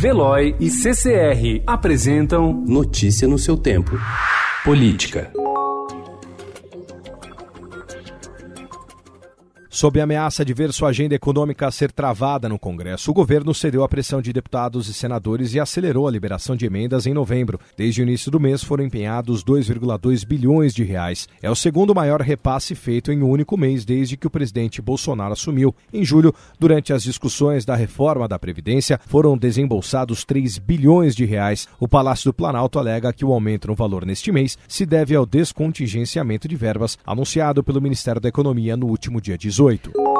Veloy e CCR apresentam Notícia no seu tempo. Política. Sob ameaça de ver sua agenda econômica ser travada no Congresso, o governo cedeu à pressão de deputados e senadores e acelerou a liberação de emendas em novembro. Desde o início do mês foram empenhados 2,2 bilhões de reais. É o segundo maior repasse feito em um único mês desde que o presidente Bolsonaro assumiu. Em julho, durante as discussões da reforma da Previdência, foram desembolsados 3 bilhões de reais. O Palácio do Planalto alega que o aumento no valor neste mês se deve ao descontingenciamento de verbas anunciado pelo Ministério da Economia no último dia 18. 18.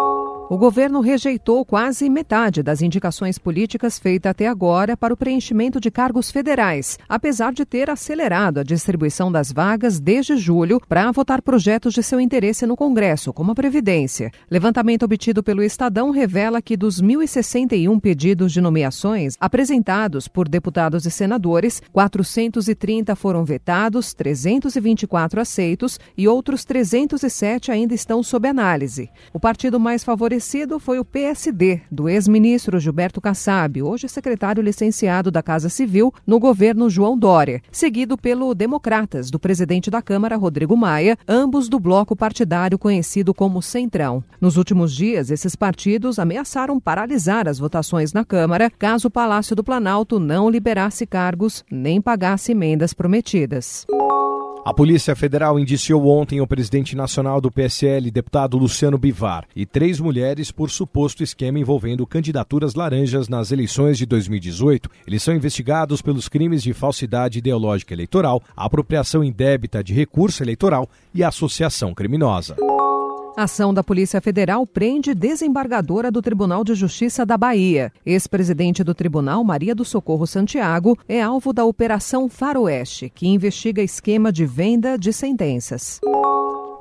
O governo rejeitou quase metade das indicações políticas feitas até agora para o preenchimento de cargos federais, apesar de ter acelerado a distribuição das vagas desde julho para votar projetos de seu interesse no Congresso, como a Previdência. Levantamento obtido pelo Estadão revela que dos 1.061 pedidos de nomeações apresentados por deputados e senadores, 430 foram vetados, 324 aceitos e outros 307 ainda estão sob análise. O partido mais favorecido favorecido foi o PSD, do ex-ministro Gilberto Kassab, hoje secretário licenciado da Casa Civil no governo João Dória, seguido pelo Democratas, do presidente da Câmara, Rodrigo Maia, ambos do bloco partidário conhecido como Centrão. Nos últimos dias, esses partidos ameaçaram paralisar as votações na Câmara caso o Palácio do Planalto não liberasse cargos nem pagasse emendas prometidas. A Polícia Federal indiciou ontem o presidente nacional do PSL, deputado Luciano Bivar, e três mulheres por suposto esquema envolvendo candidaturas laranjas nas eleições de 2018. Eles são investigados pelos crimes de falsidade ideológica eleitoral, apropriação indébita de recurso eleitoral e associação criminosa. Ação da Polícia Federal prende desembargadora do Tribunal de Justiça da Bahia. Ex-presidente do tribunal, Maria do Socorro Santiago, é alvo da Operação Faroeste, que investiga esquema de venda de sentenças.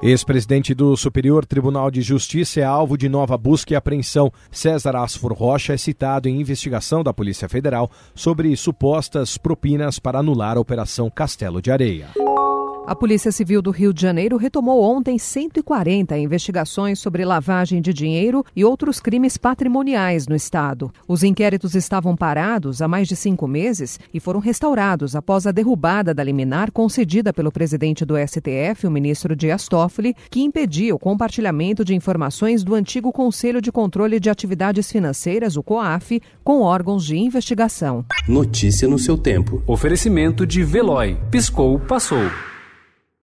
Ex-presidente do Superior Tribunal de Justiça é alvo de nova busca e apreensão. César Asfor Rocha é citado em investigação da Polícia Federal sobre supostas propinas para anular a Operação Castelo de Areia. A Polícia Civil do Rio de Janeiro retomou ontem 140 investigações sobre lavagem de dinheiro e outros crimes patrimoniais no estado. Os inquéritos estavam parados há mais de cinco meses e foram restaurados após a derrubada da liminar concedida pelo presidente do STF, o ministro Dias Toffoli, que impedia o compartilhamento de informações do antigo Conselho de Controle de Atividades Financeiras, o COAF, com órgãos de investigação. Notícia no seu tempo. Oferecimento de Veloy. Piscou, passou.